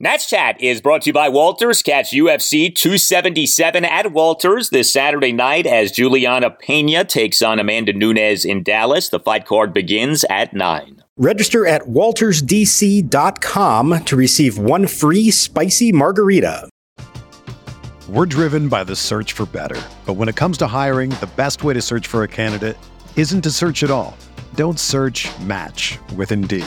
Nats Chat is brought to you by Walters. Catch UFC 277 at Walters this Saturday night as Julianna Peña takes on Amanda Nunes in Dallas. The fight card begins at 9. Register at waltersdc.com to receive one free spicy margarita. We're driven by the search for better. But when it comes to hiring, the best way to search for a candidate isn't to search at all. Don't search match with Indeed.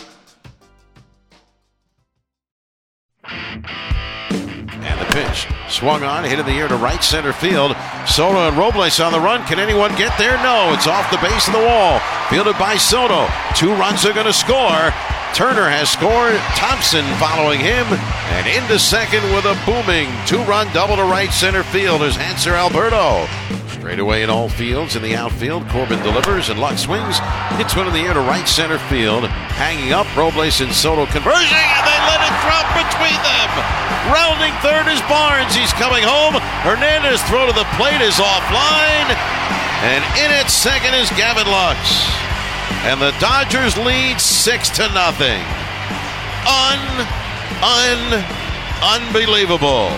And the pitch swung on, hit in the air to right center field. Soto and Robles on the run. Can anyone get there? No, it's off the base of the wall. Fielded by Soto. Two runs are going to score. Turner has scored. Thompson following him. And into second with a booming two run double to right center field is Hanser Alberto. Straight away in all fields in the outfield. Corbin delivers and Lux swings. Hits one in the air to right center field. Hanging up, Robles and Soto converging, and they let it drop between them. Rounding third is Barnes. He's coming home. Hernandez throw to the plate is offline. And in at second is Gavin Lux. And the Dodgers lead six to nothing. Un, un, unbelievable.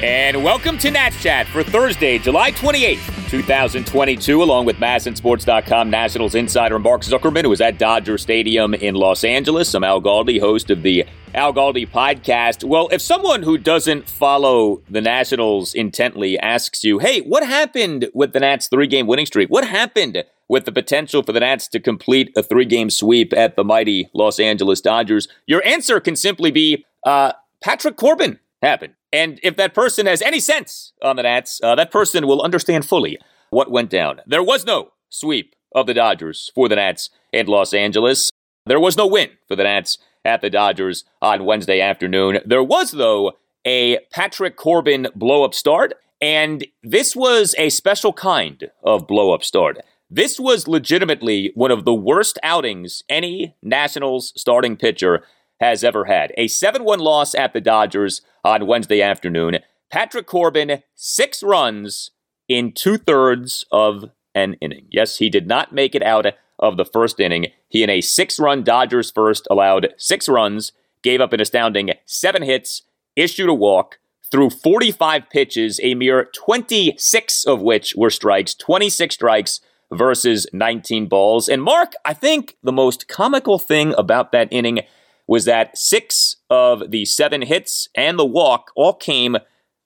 And welcome to Nats Chat for Thursday, July 28th, 2022, along with MASNsports.com Nationals insider Mark Zuckerman, who is at Dodger Stadium in Los Angeles. I'm Al Galdi, host of the Al Galdi podcast. Well, if someone who doesn't follow the Nationals intently asks you, hey, what happened with the Nats three game winning streak? What happened with the potential for the Nats to complete a three game sweep at the mighty Los Angeles Dodgers? Your answer can simply be uh, Patrick Corbin happened. And if that person has any sense on the Nats, uh, that person will understand fully what went down. There was no sweep of the Dodgers for the Nats in Los Angeles. There was no win for the Nats at the Dodgers on Wednesday afternoon. There was, though, a Patrick Corbin blow up start, and this was a special kind of blow up start. This was legitimately one of the worst outings any Nationals starting pitcher has ever had. A 7 1 loss at the Dodgers on Wednesday afternoon. Patrick Corbin, six runs in two thirds of an inning. Yes, he did not make it out of the first inning. He, in a six run Dodgers first, allowed six runs, gave up an astounding seven hits, issued a walk, threw 45 pitches, a mere 26 of which were strikes, 26 strikes versus 19 balls. And Mark, I think the most comical thing about that inning was that six of the seven hits and the walk all came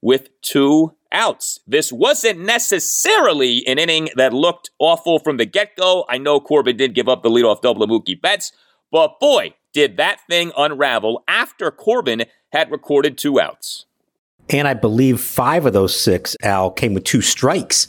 with two outs. This wasn't necessarily an inning that looked awful from the get go. I know Corbin did give up the leadoff double to Mookie Betts, but boy, did that thing unravel after Corbin had recorded two outs. And I believe five of those six, Al, came with two strikes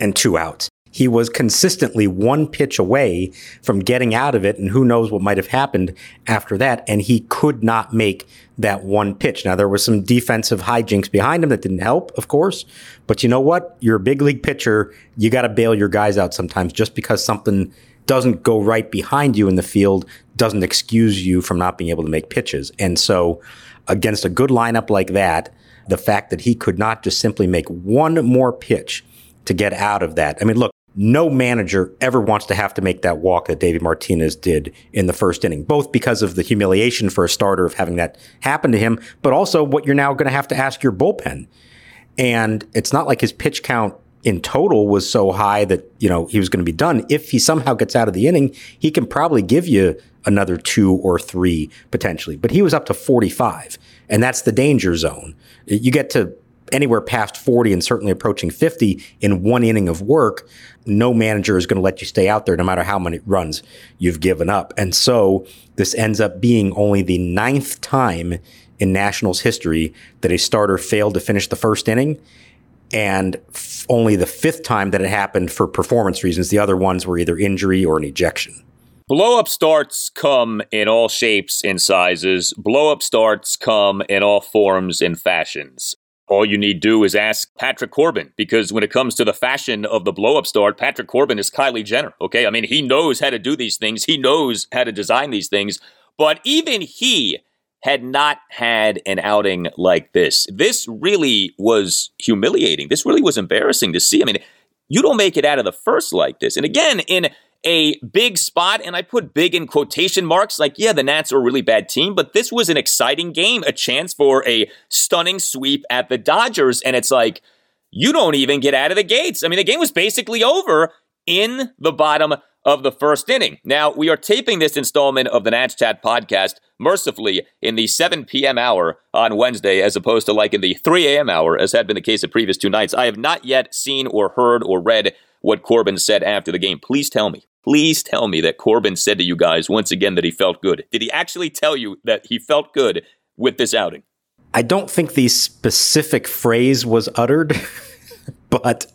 and two outs he was consistently one pitch away from getting out of it. And who knows what might have happened after that. And he could not make that one pitch. Now, there was some defensive hijinks behind him that didn't help, of course. But you know what? You're a big league pitcher. You got to bail your guys out sometimes just because something doesn't go right behind you in the field doesn't excuse you from not being able to make pitches. And so against a good lineup like that, the fact that he could not just simply make one more pitch to get out of that. I mean, look, no manager ever wants to have to make that walk that David Martinez did in the first inning, both because of the humiliation for a starter of having that happen to him, but also what you're now going to have to ask your bullpen. And it's not like his pitch count in total was so high that, you know, he was going to be done. If he somehow gets out of the inning, he can probably give you another two or three potentially, but he was up to 45 and that's the danger zone. You get to anywhere past 40 and certainly approaching 50 in one inning of work, no manager is going to let you stay out there no matter how many runs you've given up. And so this ends up being only the ninth time in Nationals history that a starter failed to finish the first inning and f- only the fifth time that it happened for performance reasons. The other ones were either injury or an ejection. Blow up starts come in all shapes and sizes. Blow up starts come in all forms and fashions. All you need do is ask Patrick Corbin because when it comes to the fashion of the blow up start, Patrick Corbin is Kylie Jenner. Okay. I mean, he knows how to do these things, he knows how to design these things, but even he had not had an outing like this. This really was humiliating. This really was embarrassing to see. I mean, you don't make it out of the first like this. And again, in a big spot, and I put big in quotation marks. Like, yeah, the Nats are a really bad team, but this was an exciting game, a chance for a stunning sweep at the Dodgers. And it's like, you don't even get out of the gates. I mean, the game was basically over in the bottom of the first inning. Now, we are taping this installment of the Nats Chat podcast mercifully in the 7 p.m. hour on Wednesday, as opposed to like in the 3 a.m. hour, as had been the case the previous two nights. I have not yet seen or heard or read what Corbin said after the game. Please tell me. Please tell me that Corbin said to you guys once again that he felt good. Did he actually tell you that he felt good with this outing? I don't think the specific phrase was uttered, but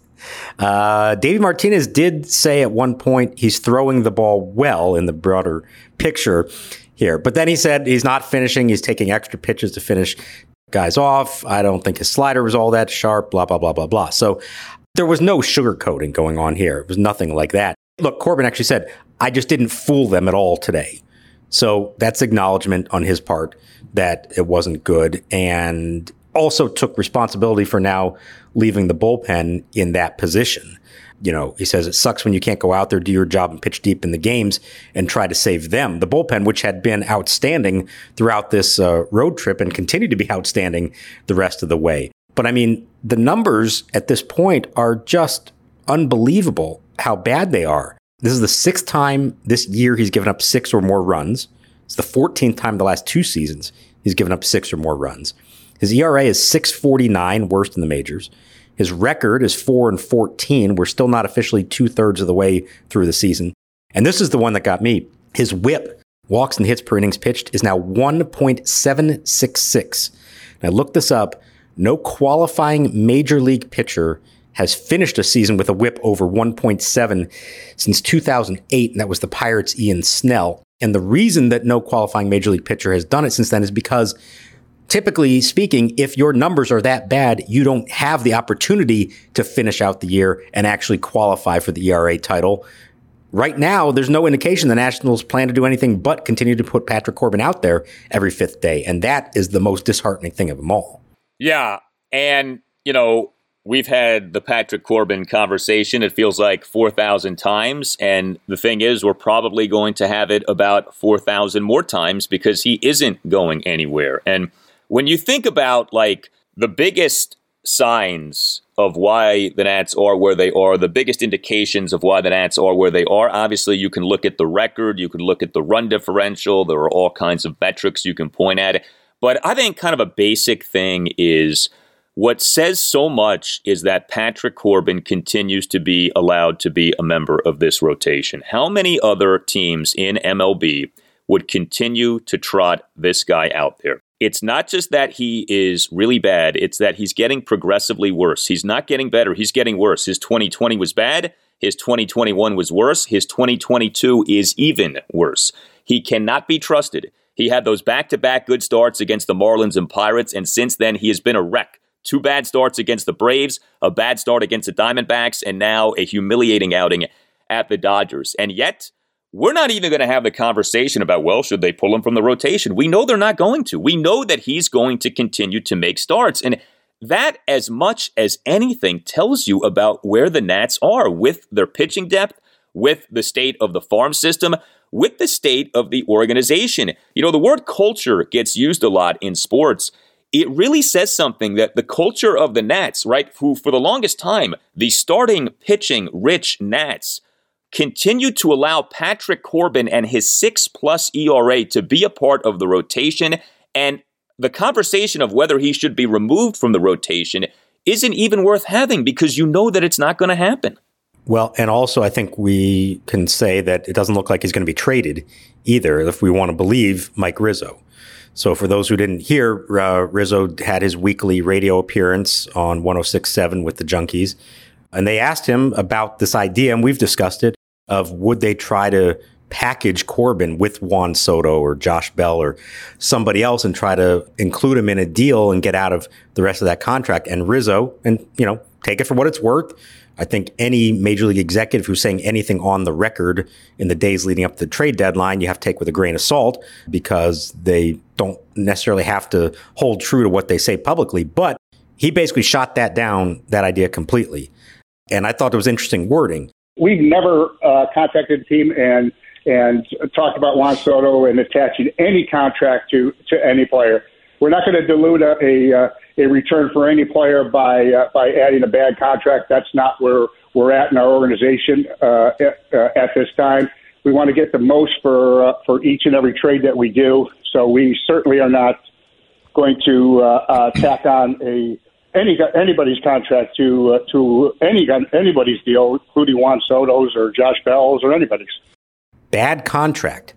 uh, Davey Martinez did say at one point he's throwing the ball well in the broader picture here. But then he said he's not finishing. He's taking extra pitches to finish guys off. I don't think his slider was all that sharp, blah, blah, blah, blah, blah. So there was no sugarcoating going on here. It was nothing like that. Look, Corbin actually said, I just didn't fool them at all today. So that's acknowledgement on his part that it wasn't good and also took responsibility for now leaving the bullpen in that position. You know, he says it sucks when you can't go out there, do your job and pitch deep in the games and try to save them. The bullpen, which had been outstanding throughout this uh, road trip and continued to be outstanding the rest of the way. But I mean, the numbers at this point are just unbelievable how bad they are. This is the sixth time this year he's given up six or more runs. It's the 14th time the last two seasons he's given up six or more runs. His ERA is 649, worst in the majors. His record is 4 and 14. We're still not officially two thirds of the way through the season. And this is the one that got me. His whip, walks and hits per innings pitched, is now 1.766. And I looked this up. No qualifying major league pitcher has finished a season with a whip over 1.7 since 2008, and that was the Pirates' Ian Snell. And the reason that no qualifying major league pitcher has done it since then is because typically speaking, if your numbers are that bad, you don't have the opportunity to finish out the year and actually qualify for the ERA title. Right now, there's no indication the Nationals plan to do anything but continue to put Patrick Corbin out there every fifth day. And that is the most disheartening thing of them all. Yeah. And, you know, We've had the Patrick Corbin conversation, it feels like 4,000 times. And the thing is, we're probably going to have it about 4,000 more times because he isn't going anywhere. And when you think about like the biggest signs of why the Nats are where they are, the biggest indications of why the Nats are where they are, obviously you can look at the record, you can look at the run differential, there are all kinds of metrics you can point at. But I think kind of a basic thing is what says so much is that Patrick Corbin continues to be allowed to be a member of this rotation. How many other teams in MLB would continue to trot this guy out there? It's not just that he is really bad, it's that he's getting progressively worse. He's not getting better, he's getting worse. His 2020 was bad, his 2021 was worse, his 2022 is even worse. He cannot be trusted. He had those back to back good starts against the Marlins and Pirates, and since then he has been a wreck. Two bad starts against the Braves, a bad start against the Diamondbacks, and now a humiliating outing at the Dodgers. And yet, we're not even going to have the conversation about, well, should they pull him from the rotation? We know they're not going to. We know that he's going to continue to make starts. And that, as much as anything, tells you about where the Nats are with their pitching depth, with the state of the farm system, with the state of the organization. You know, the word culture gets used a lot in sports it really says something that the culture of the Nats, right, who for the longest time, the starting pitching rich Nats, continued to allow Patrick Corbin and his six plus ERA to be a part of the rotation. And the conversation of whether he should be removed from the rotation isn't even worth having because you know that it's not going to happen. Well, and also I think we can say that it doesn't look like he's going to be traded either if we want to believe Mike Rizzo. So for those who didn't hear, uh, Rizzo had his weekly radio appearance on 106.7 with the Junkies. And they asked him about this idea, and we've discussed it, of would they try to package Corbin with Juan Soto or Josh Bell or somebody else and try to include him in a deal and get out of the rest of that contract. And Rizzo, and you know, take it for what it's worth. I think any major league executive who's saying anything on the record in the days leading up to the trade deadline, you have to take with a grain of salt because they don't necessarily have to hold true to what they say publicly. But he basically shot that down, that idea completely. And I thought it was interesting wording. We've never uh, contacted the team and and talked about Juan Soto and attaching any contract to to any player. We're not going to dilute a, a, a return for any player by uh, by adding a bad contract. That's not where we're at in our organization uh, at, uh, at this time. We want to get the most for uh, for each and every trade that we do. So we certainly are not going to uh, uh, tack on a any anybody's contract to uh, to any anybody's deal, including Juan Soto's or Josh Bell's or anybody's. Bad contract.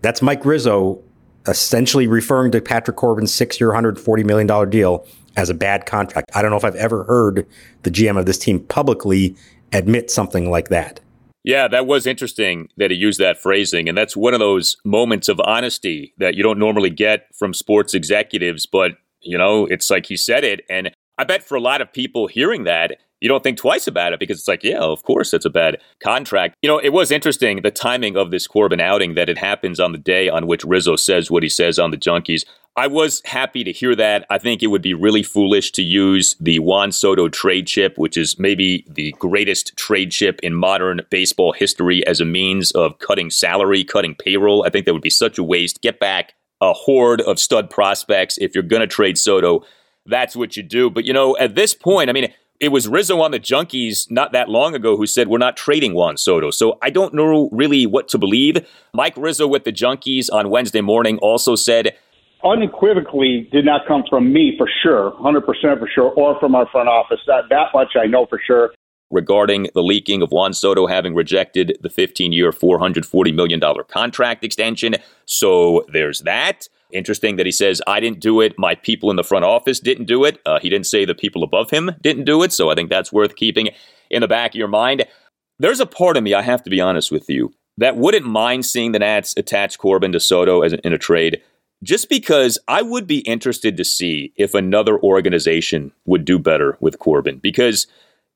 That's Mike Rizzo essentially referring to Patrick Corbin's six-year, $140 million deal as a bad contract. I don't know if I've ever heard the GM of this team publicly admit something like that. Yeah, that was interesting that he used that phrasing. And that's one of those moments of honesty that you don't normally get from sports executives. But, you know, it's like he said it. And I bet for a lot of people hearing that, you don't think twice about it because it's like, yeah, of course that's a bad contract. You know, it was interesting the timing of this Corbin outing that it happens on the day on which Rizzo says what he says on the Junkies. I was happy to hear that. I think it would be really foolish to use the Juan Soto trade chip, which is maybe the greatest trade chip in modern baseball history, as a means of cutting salary, cutting payroll. I think that would be such a waste. Get back a horde of stud prospects if you're going to trade Soto that's what you do. But, you know, at this point, I mean, it was Rizzo on the Junkies not that long ago who said, We're not trading Juan Soto. So I don't know really what to believe. Mike Rizzo with the Junkies on Wednesday morning also said, Unequivocally did not come from me for sure, 100% for sure, or from our front office. That, that much I know for sure. Regarding the leaking of Juan Soto having rejected the 15 year, $440 million contract extension. So there's that. Interesting that he says, I didn't do it. My people in the front office didn't do it. Uh, he didn't say the people above him didn't do it. So I think that's worth keeping in the back of your mind. There's a part of me, I have to be honest with you, that wouldn't mind seeing the Nats attach Corbin to Soto as in a trade, just because I would be interested to see if another organization would do better with Corbin. Because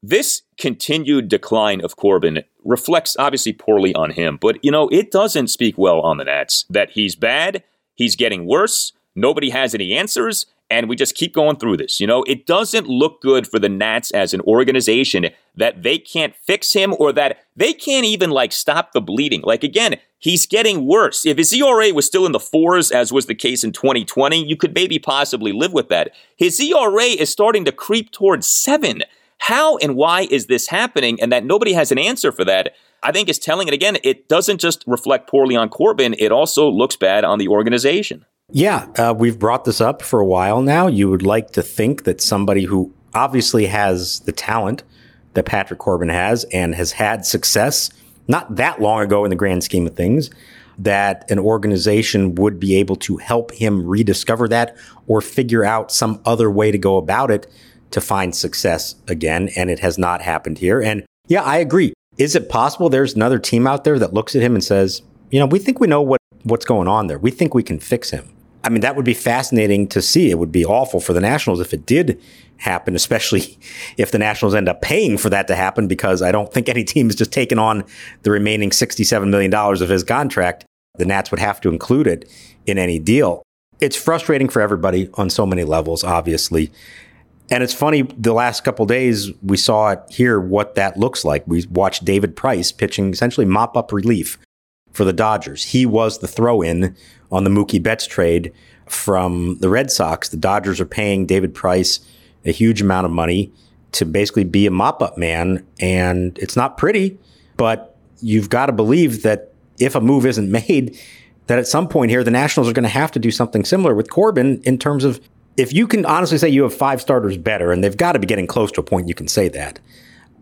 this continued decline of Corbin reflects obviously poorly on him, but you know, it doesn't speak well on the Nats that he's bad He's getting worse. Nobody has any answers. And we just keep going through this. You know, it doesn't look good for the Nats as an organization that they can't fix him or that they can't even like stop the bleeding. Like, again, he's getting worse. If his ERA was still in the fours, as was the case in 2020, you could maybe possibly live with that. His ERA is starting to creep towards seven. How and why is this happening? And that nobody has an answer for that I think is telling. it again, it doesn't just reflect poorly on Corbin, it also looks bad on the organization. Yeah, uh, we've brought this up for a while now. You would like to think that somebody who obviously has the talent that Patrick Corbin has and has had success not that long ago in the grand scheme of things, that an organization would be able to help him rediscover that or figure out some other way to go about it to find success again. And it has not happened here. And yeah, I agree. Is it possible there's another team out there that looks at him and says, you know, we think we know what, what's going on there. We think we can fix him. I mean, that would be fascinating to see. It would be awful for the Nationals if it did happen, especially if the Nationals end up paying for that to happen, because I don't think any team is just taking on the remaining $67 million of his contract. The Nats would have to include it in any deal. It's frustrating for everybody on so many levels, obviously. And it's funny, the last couple days, we saw it here what that looks like. We watched David Price pitching essentially mop up relief for the Dodgers. He was the throw in on the Mookie Betts trade from the Red Sox. The Dodgers are paying David Price a huge amount of money to basically be a mop up man. And it's not pretty, but you've got to believe that if a move isn't made, that at some point here, the Nationals are going to have to do something similar with Corbin in terms of if you can honestly say you have five starters better, and they've got to be getting close to a point you can say that,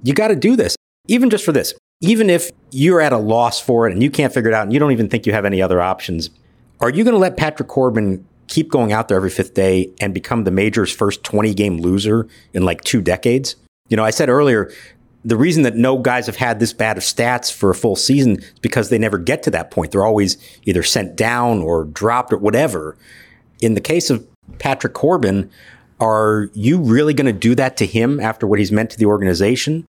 you got to do this. Even just for this, even if you're at a loss for it and you can't figure it out and you don't even think you have any other options, are you going to let Patrick Corbin keep going out there every fifth day and become the major's first 20 game loser in like two decades? You know, I said earlier, the reason that no guys have had this bad of stats for a full season is because they never get to that point. They're always either sent down or dropped or whatever. In the case of Patrick Corbin, are you really going to do that to him after what he's meant to the organization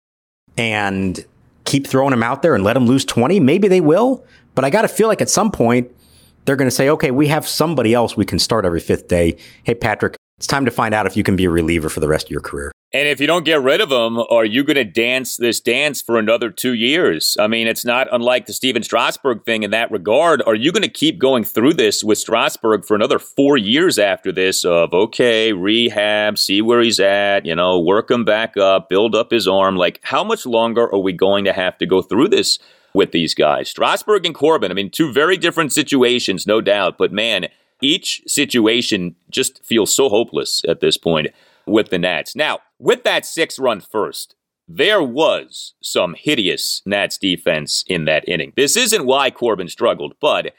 and keep throwing him out there and let him lose 20? Maybe they will, but I got to feel like at some point they're going to say, okay, we have somebody else we can start every fifth day. Hey, Patrick, it's time to find out if you can be a reliever for the rest of your career. And if you don't get rid of him, are you going to dance this dance for another two years? I mean, it's not unlike the Stephen Strasburg thing in that regard. Are you going to keep going through this with Strasburg for another four years after this of, okay, rehab, see where he's at, you know, work him back up, build up his arm? Like, how much longer are we going to have to go through this with these guys? Strasburg and Corbin, I mean, two very different situations, no doubt, but man, each situation just feels so hopeless at this point with the Nats. Now, with that six run first, there was some hideous Nats defense in that inning. This isn't why Corbin struggled, but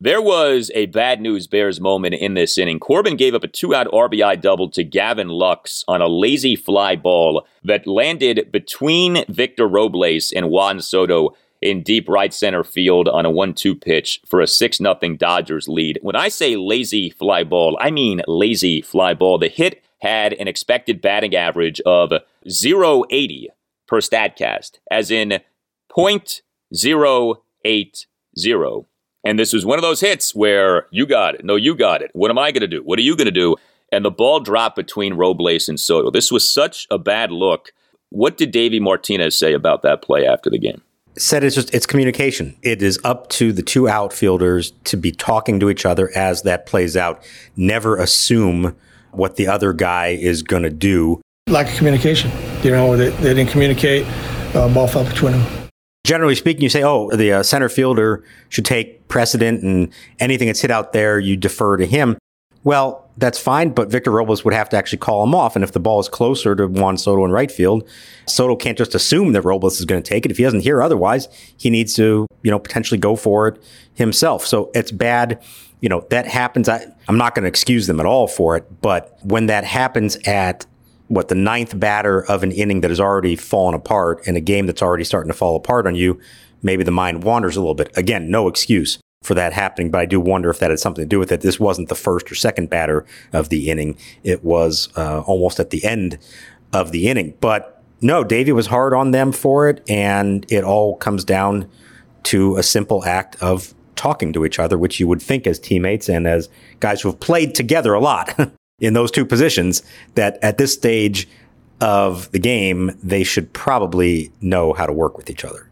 there was a bad news Bears moment in this inning. Corbin gave up a two out RBI double to Gavin Lux on a lazy fly ball that landed between Victor Robles and Juan Soto in deep right center field on a 1 2 pitch for a 6 0 Dodgers lead. When I say lazy fly ball, I mean lazy fly ball. The hit had an expected batting average of 080 per StatCast, as in 0.080. And this was one of those hits where you got it. No, you got it. What am I going to do? What are you going to do? And the ball dropped between Robles and Soto. This was such a bad look. What did Davey Martinez say about that play after the game? Said it's just it's communication. It is up to the two outfielders to be talking to each other as that plays out. Never assume what the other guy is going to do. Lack of communication. You know, they, they didn't communicate. Uh, ball fell between them. Generally speaking, you say, "Oh, the uh, center fielder should take precedent, and anything that's hit out there, you defer to him." Well, that's fine, but Victor Robles would have to actually call him off. And if the ball is closer to Juan Soto in right field, Soto can't just assume that Robles is going to take it. If he doesn't hear otherwise, he needs to, you know, potentially go for it himself. So it's bad. You know, that happens. I, I'm not going to excuse them at all for it, but when that happens at what the ninth batter of an inning that has already fallen apart in a game that's already starting to fall apart on you, maybe the mind wanders a little bit. Again, no excuse for that happening, but I do wonder if that had something to do with it. This wasn't the first or second batter of the inning. It was uh, almost at the end of the inning. But no, Davey was hard on them for it, and it all comes down to a simple act of talking to each other, which you would think as teammates and as guys who have played together a lot in those two positions, that at this stage of the game, they should probably know how to work with each other.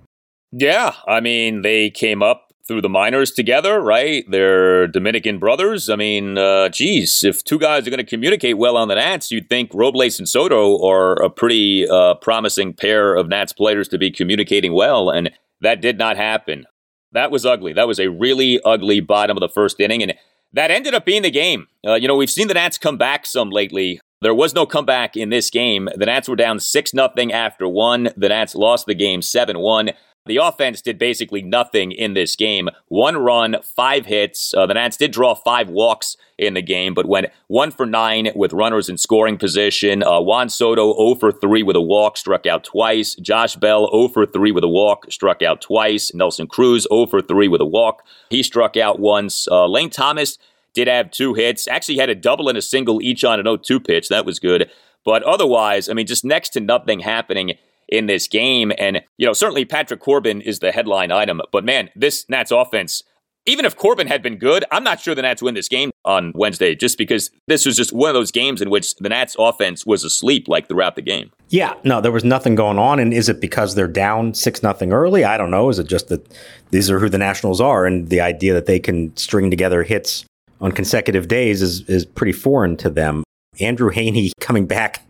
Yeah, I mean, they came up through the minors together, right? They're Dominican brothers. I mean, uh, geez, if two guys are going to communicate well on the Nats, you'd think Robles and Soto are a pretty uh, promising pair of Nats players to be communicating well, and that did not happen. That was ugly. That was a really ugly bottom of the first inning, and that ended up being the game. Uh, you know, we've seen the Nats come back some lately. There was no comeback in this game. The Nats were down 6 nothing after one. The Nats lost the game 7 1. The offense did basically nothing in this game. One run, five hits. Uh, the Nats did draw five walks in the game, but went one for nine with runners in scoring position. Uh, Juan Soto 0 for 3 with a walk, struck out twice. Josh Bell 0 for 3 with a walk, struck out twice. Nelson Cruz 0 for 3 with a walk. He struck out once. Uh, Lane Thomas did have two hits. Actually had a double and a single each on an 0-2 pitch. That was good. But otherwise, I mean, just next to nothing happening in this game. And, you know, certainly Patrick Corbin is the headline item, but man, this Nats offense, even if Corbin had been good, I'm not sure the Nats win this game on Wednesday just because this was just one of those games in which the Nats offense was asleep like throughout the game. Yeah, no, there was nothing going on. And is it because they're down 6 nothing early? I don't know. Is it just that these are who the Nationals are and the idea that they can string together hits on consecutive days is, is pretty foreign to them? Andrew Heaney coming back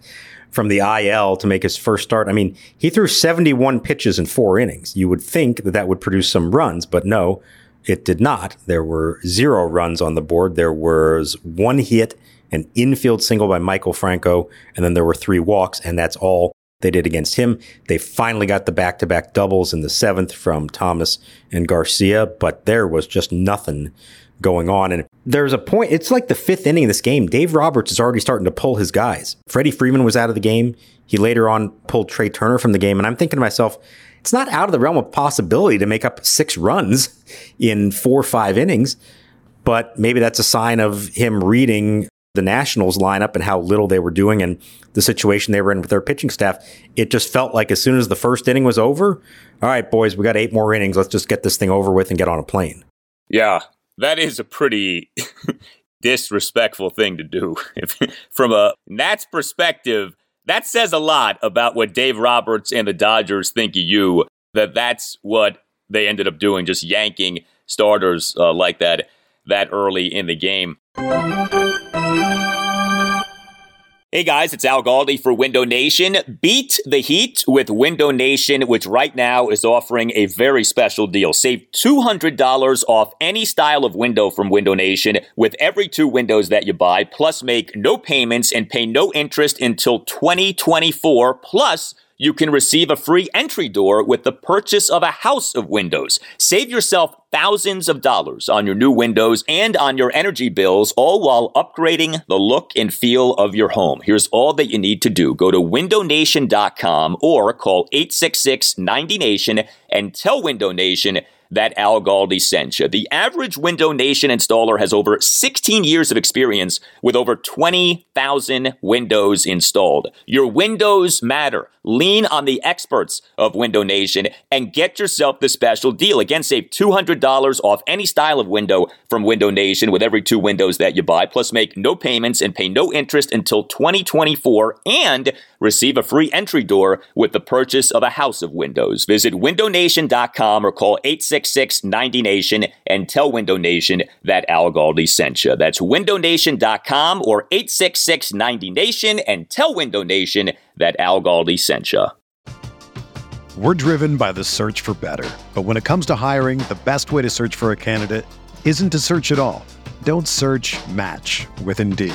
from the IL to make his first start. I mean, he threw 71 pitches in four innings. You would think that that would produce some runs, but no. it did not. There were zero runs on the board. There was one hit, an infield single by Maikel Franco, and then there were three walks, and that's all they did against him. They finally got the back to back doubles in the seventh from Thomas and Garcia, but there was just nothing going on. And there's a point, it's like the fifth inning of this game. Dave Roberts is already starting to pull his guys. Freddie Freeman was out of the game. He later on pulled Trea Turner from the game. And I'm thinking to myself, it's not out of the realm of possibility to make up six runs in four or five innings, but maybe that's a sign of him reading the Nationals lineup and how little they were doing and the situation they were in with their pitching staff. It just felt like as soon as the first inning was over, all right, boys, we got eight more innings. Let's just get this thing over with and get on a plane. Yeah, that is a pretty disrespectful thing to do. From a Nats perspective, that says a lot about what Dave Roberts and the Dodgers think of you, that that's what they ended up doing, just yanking starters uh, like that that early in the game. Hey guys, it's Al Galdi for Window Nation. Beat the heat with Window Nation, which right now is offering a very special deal. Save $200 off any style of window from Window Nation with every two windows that you buy, plus make no payments and pay no interest until 2024. Plus, you can receive a free entry door with the purchase of a house of windows. Save yourself thousands of dollars on your new windows and on your energy bills, all while upgrading the look and feel of your home. Here's all that you need to do. Go to windownation.com or call 866 90Nation and tell Window Nation that Al Galdi you. The average Window Nation installer has over 16 years of experience with over 20,000 windows installed. Your windows matter. Lean on the experts of Window Nation and get yourself the special deal. Again, save $200 off any style of window from Window Nation with every two windows that you buy, plus make no payments and pay no interest until 2024 and receive a free entry door with the purchase of a house of windows. Visit windownation.com or call 866 90Nation and tell Window Nation that Al Galdi sent you. That's windownation.com or 866 90Nation and tell Window Nation that Al Galdi sent you. We're driven by the search for better. But when it comes to hiring, the best way to search for a candidate isn't to search at all. Don't search match with Indeed.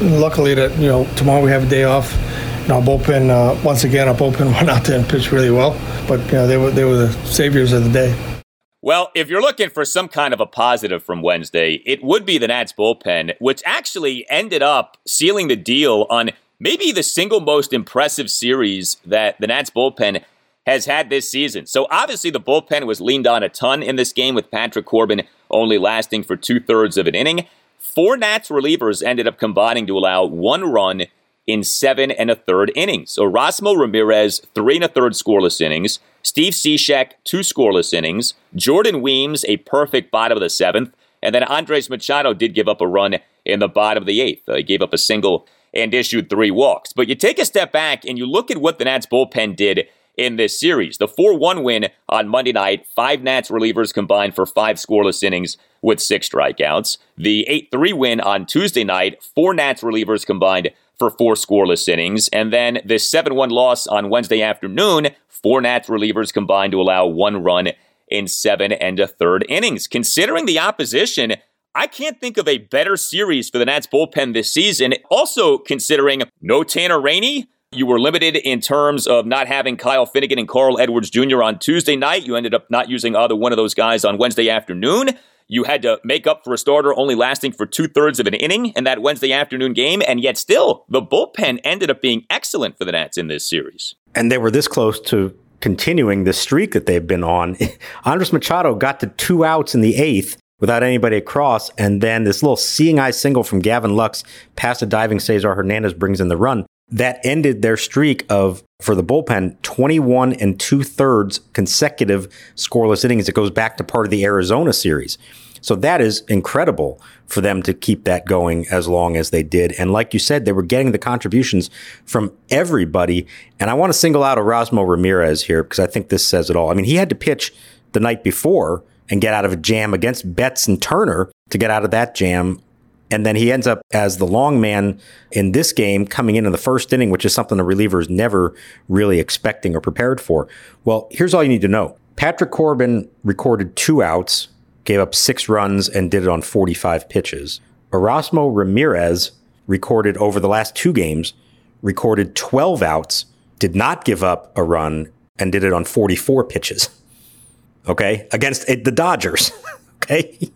Luckily, that you know tomorrow we have a day off. Know, our bullpen uh, once again our bullpen went out there and pitched really well. But you know they were they were the saviors of the day. Well, if you're looking for some kind of a positive from Wednesday, it would be the Nats bullpen, which actually ended up sealing the deal on maybe the single most impressive series that the Nats bullpen has had this season. So obviously the bullpen was leaned on a ton in this game with Patrick Corbin only lasting for two thirds of an inning. Four Nats relievers ended up combining to allow one run in seven and a third innings. So Erasmo Ramirez, three and a third scoreless innings. Steve Cishek, two scoreless innings. Jordan Weems, a perfect bottom of the seventh. And then Andres Machado did give up a run in the bottom of the eighth. Uh, he gave up a single and issued three walks. But you take a step back and you look at what the Nats bullpen did in this series. The 4 1 win on Monday night, five Nats relievers combined for five scoreless innings with six strikeouts. The 8 3 win on Tuesday night, four Nats relievers combined for four scoreless innings. And then the 7 1 loss on Wednesday afternoon, four Nats relievers combined to allow one run in seven and a third innings. Considering the opposition, I can't think of a better series for the Nats bullpen this season. Also, considering no Tanner Rainey, you were limited in terms of not having Kyle Finnegan and Carl Edwards Jr. on Tuesday night. You ended up not using either one of those guys on Wednesday afternoon. You had to make up for a starter only lasting for two thirds of an inning in that Wednesday afternoon game, and yet still, the bullpen ended up being excellent for the Nats in this series. And they were this close to continuing the streak that they've been on. Andres Machado got to two outs in the eighth without anybody across. And then this little seeing eye single from Gavin Lux past a diving Cesar Hernandez brings in the run. That ended their streak of, for the bullpen, 21 and two thirds consecutive scoreless innings. It goes back to part of the Arizona series. So that is incredible for them to keep that going as long as they did. And like you said, they were getting the contributions from everybody. And I want to single out Erasmo Ramirez here because I think this says it all. I mean, he had to pitch the night before and get out of a jam against Betts and Turner to get out of that jam. And then he ends up as the long man in this game coming in in the first inning, which is something a reliever is never really expecting or prepared for. Well, here's all you need to know. Patrick Corbin recorded two outs, gave up six runs, and did it on 45 pitches. Erasmo Ramirez recorded over the last two games, recorded 12 outs, did not give up a run, and did it on 44 pitches okay, against eh, the Dodgers, okay?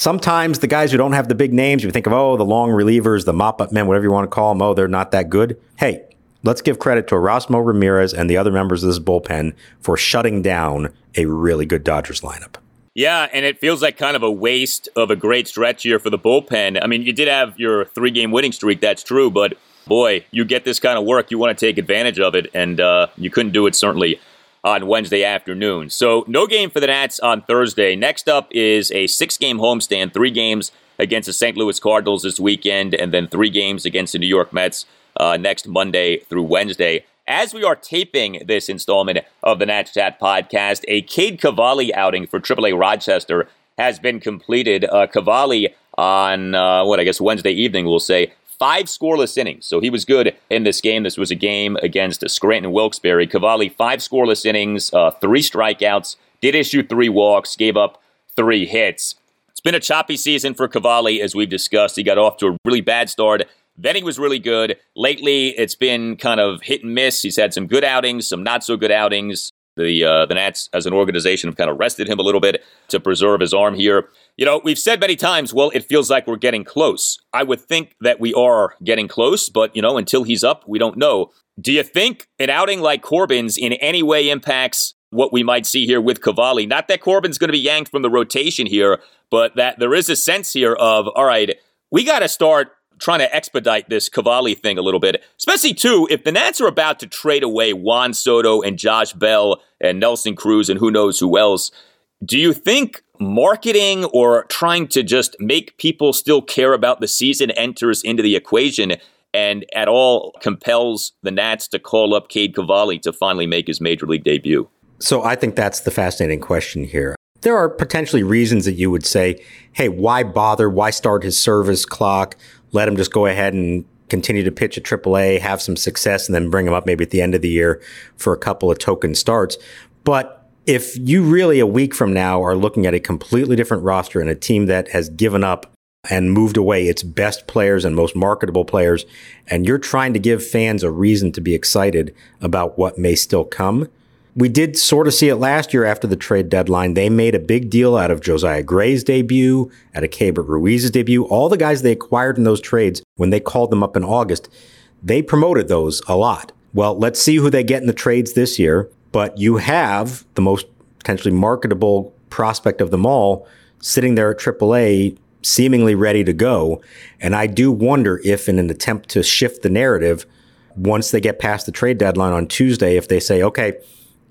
Sometimes the guys who don't have the big names, you think of, oh, the long relievers, the mop up men, whatever you want to call them, oh, they're not that good. Hey, let's give credit to Erasmo Ramirez and the other members of this bullpen for shutting down a really good Dodgers lineup. Yeah, and it feels like kind of a waste of a great stretch here for the bullpen. I mean, you did have your three game winning streak, that's true, but boy, you get this kind of work, you want to take advantage of it, and uh, you couldn't do it certainly on Wednesday afternoon. So no game for the Nats on Thursday. Next up is a six-game homestand, three games against the St. Louis Cardinals this weekend, and then three games against the New York Mets uh, next Monday through Wednesday. As we are taping this installment of the Nats Chat podcast, a Cade Cavalli outing for AAA Rochester has been completed. Uh, Cavalli on uh, what I guess Wednesday evening, we'll say, five scoreless innings. So he was good in this game. This was a game against Scranton Wilkes-Barre. Cavalli, five scoreless innings, uh, three strikeouts, did issue three walks, gave up three hits. It's been a choppy season for Cavalli, as we've discussed. He got off to a really bad start. Then he was really good. Lately, it's been kind of hit and miss. He's had some good outings, some not so good outings. The uh, the Nats, as an organization, have kind of rested him a little bit to preserve his arm here. You know, we've said many times, well, it feels like we're getting close. I would think that we are getting close, but, you know, until he's up, we don't know. Do you think an outing like Corbin's in any way impacts what we might see here with Cavalli? Not that Corbin's going to be yanked from the rotation here, but that there is a sense here of, all right, we got to start trying to expedite this Cavalli thing a little bit, especially too if the Nats are about to trade away Juan Soto and Josh Bell and Nelson Cruz and who knows who else. Do you think marketing or trying to just make people still care about the season enters into the equation and at all compels the Nats to call up Cade Cavalli to finally make his major league debut? So I think that's the fascinating question here. There are potentially reasons that you would say, hey, why bother? Why start his service clock? Let him just go ahead and continue to pitch at AAA, have some success, and then bring him up maybe at the end of the year for a couple of token starts. But if you really a week from now are looking at a completely different roster and a team that has given up and moved away its best players and most marketable players, and you're trying to give fans a reason to be excited about what may still come, we did sort of see it last year after the trade deadline. They made a big deal out of Josiah Gray's debut, out of Keibert Ruiz's debut. All the guys they acquired in those trades, when they called them up in August, they promoted those a lot. Well, let's see who they get in the trades this year. But you have the most potentially marketable prospect of them all sitting there at AAA, seemingly ready to go. And I do wonder if, in an attempt to shift the narrative, once they get past the trade deadline on Tuesday, if they say, okay,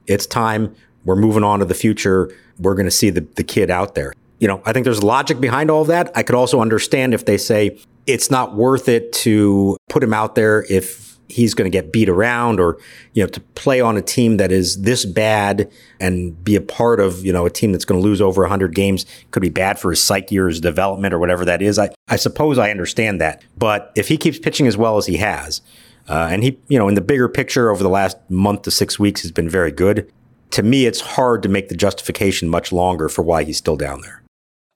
it's time. We're moving on to the future. We're going to see the, the kid out there. You know, I think there's logic behind all of that. I could also understand if they say it's not worth it to put him out there if he's going to get beat around or, you know, to play on a team that is this bad and be a part of, you know, a team that's going to lose over 100 games could be bad for his psyche or his development or whatever that is. I, I suppose I understand that. But if he keeps pitching as well as he has, uh, and he, you know, in the bigger picture over the last month to six weeks has been very good. To me, it's hard to make the justification much longer for why he's still down there.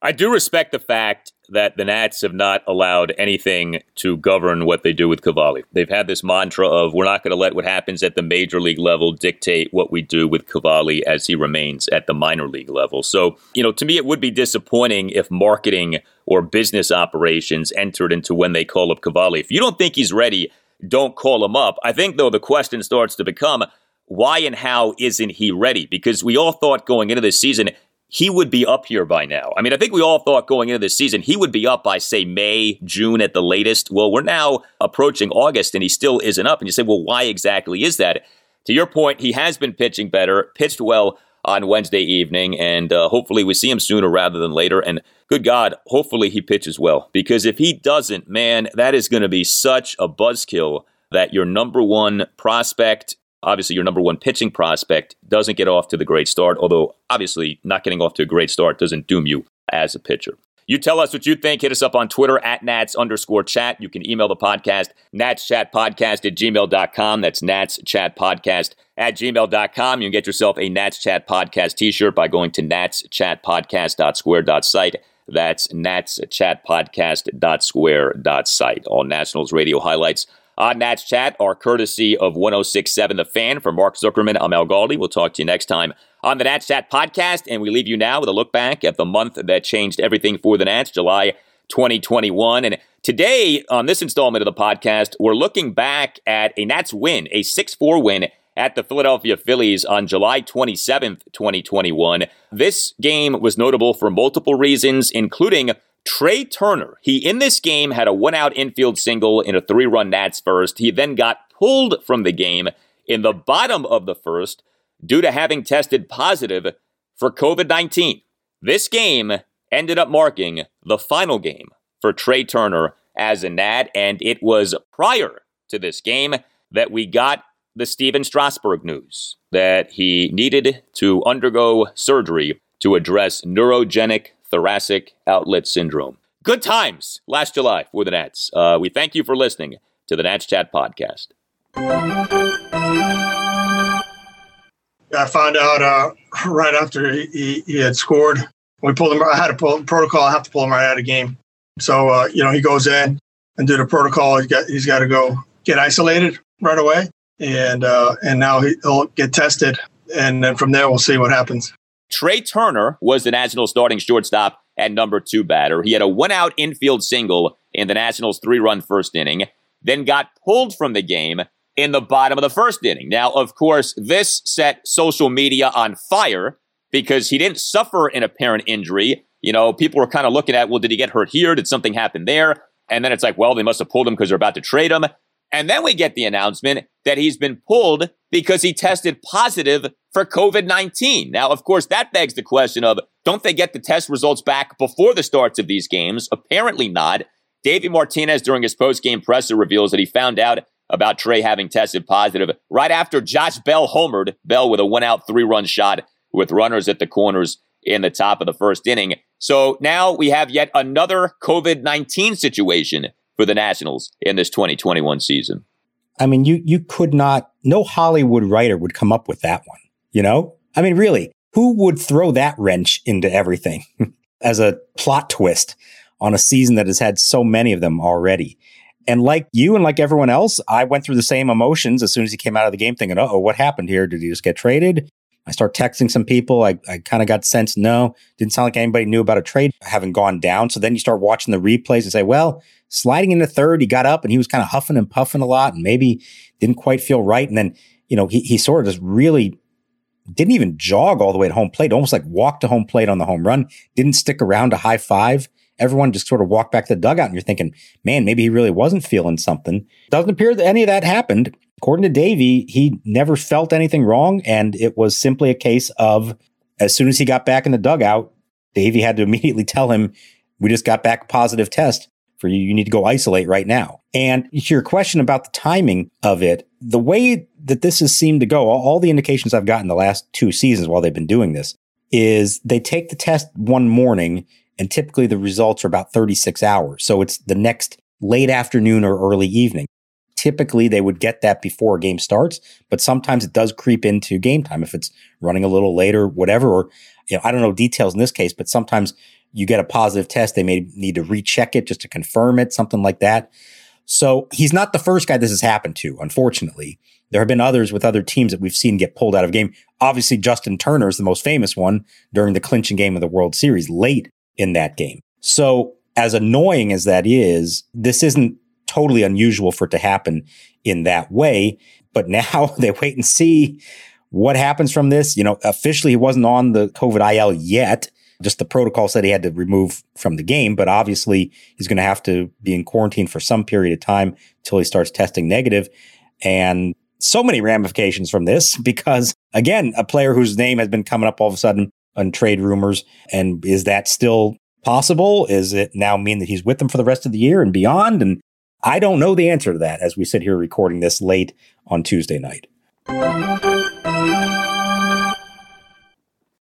I do respect the fact that the Nats have not allowed anything to govern what they do with Cavalli. They've had this mantra of we're not going to let what happens at the major league level dictate what we do with Cavalli as he remains at the minor league level. So, you know, to me, it would be disappointing if marketing or business operations entered into when they call up Cavalli. If you don't think he's ready, don't call him up. I think, though, the question starts to become why and how isn't he ready? Because we all thought going into this season he would be up here by now. I mean, I think we all thought going into this season he would be up by, say, May, June at the latest. Well, we're now approaching August and he still isn't up. And you say, well, why exactly is that? To your point, he has been pitching better, pitched well on Wednesday evening, and uh, hopefully we see him sooner rather than later. And good God, hopefully he pitches well. Because if he doesn't, man, that is going to be such a buzzkill that your number one prospect obviously your number one pitching prospect doesn't get off to the great start, although obviously not getting off to a great start doesn't doom you as a pitcher. You tell us what you think. Hit us up on Twitter at Nats underscore chat. You can email the podcast, natschatpodcast at gmail.com. That's Nats Chat Podcast at gmail.com. You can get yourself a Nats Chat Podcast t shirt by going to natschatpodcast.square.site. That's natschatpodcast.square.site. All Nationals radio highlights on Nats Chat are courtesy of 1067 The Fan. For Mark Zuckerman, I'm Al Galdi. We'll talk to you next time on the Nats Chat podcast. And we leave you now with a look back at the month that changed everything for the Nats, July 2021. And today, on this installment of the podcast, we're looking back at a Nats win, a 6 4 win at the Philadelphia Phillies on July 27th, 2021. This game was notable for multiple reasons, including Trea Turner, he in this game had a one out infield single in a three run Nats first. He then got pulled from the game in the bottom of the first due to having tested positive for COVID 19. This game ended up marking the final game for Trea Turner as a Nat, and it was prior to this game that we got the Stephen Strasburg news that he needed to undergo surgery to address neurogenic thoracic outlet syndrome. Good times last July for the Nats. Uh, we thank you for listening to the Nats Chat podcast. I found out uh, right after he, he, had scored. We pulled him. I had a pull, protocol. I have to pull him right out of the game. So uh, you know he goes in and do the protocol. He's got he's got to go get isolated right away, and uh, and now he'll get tested, and then from there we'll see what happens. Trea Turner was the Nationals starting shortstop and number two batter. He had a one out infield single in the Nationals three run first inning, then got pulled from the game in the bottom of the first inning. Now, of course, this set social media on fire because he didn't suffer an apparent injury. You know, people were kind of looking at, well, did he get hurt here? Did something happen there? And then it's like, well, they must have pulled him because they're about to trade him. And then we get the announcement that he's been pulled because he tested positive for COVID 19. Now, of course, that begs the question of don't they get the test results back before the starts of these games? Apparently not. Davey Martinez, during his post game presser, reveals that he found out about Trea having tested positive right after Josh Bell homered. Bell with a one out, three run shot with runners at the corners in the top of the first inning. So now we have yet another COVID 19 situation for the Nationals in this 2021 season. I mean, you you could not. No Hollywood writer would come up with that one. You know, I mean, really, who would throw that wrench into everything as a plot twist on a season that has had so many of them already? And like you and like everyone else, I went through the same emotions as soon as he came out of the game, thinking, "Oh, what happened here? Did he just get traded?" I start texting some people. I, I kind of got sense no, didn't sound like anybody knew about a trade having gone down. So then you start watching the replays and say, well, sliding into third, he got up and he was kind of huffing and puffing a lot and maybe didn't quite feel right. And then, you know, he, he sort of just really didn't even jog all the way to home plate, almost like walked to home plate on the home run, didn't stick around to high five. Everyone just sort of walked back to the dugout and you're thinking, man, maybe he really wasn't feeling something. Doesn't appear that any of that happened. According to Davey, he never felt anything wrong. And it was simply a case of as soon as he got back in the dugout, Davey had to immediately tell him, we just got back a positive test for you. You need to go isolate right now. And your question about the timing of it, the way that this has seemed to go, all, all the indications I've gotten the last two seasons while they've been doing this is they take the test one morning and typically the results are about 36 hours. So it's the next late afternoon or early evening. Typically, they would get that before a game starts, but sometimes it does creep into game time if it's running a little later, whatever. Or, you know, I don't know details in this case, but sometimes you get a positive test. They may need to recheck it just to confirm it, something like that. So he's not the first guy this has happened to, unfortunately. There have been others with other teams that we've seen get pulled out of game. Obviously, Justin Turner is the most famous one during the clinching game of the World Series late in that game. So as annoying as that is, this isn't totally unusual for it to happen in that way. But now they wait and see what happens from this. You know, officially he wasn't on the COVID IL yet. Just the protocol said he had to remove from the game, but obviously he's going to have to be in quarantine for some period of time until he starts testing negative. And so many ramifications from this because again, a player whose name has been coming up all of a sudden on trade rumors. And is that still possible? Is it now mean that he's with them for the rest of the year and beyond? And I don't know the answer to that as we sit here recording this late on Tuesday night.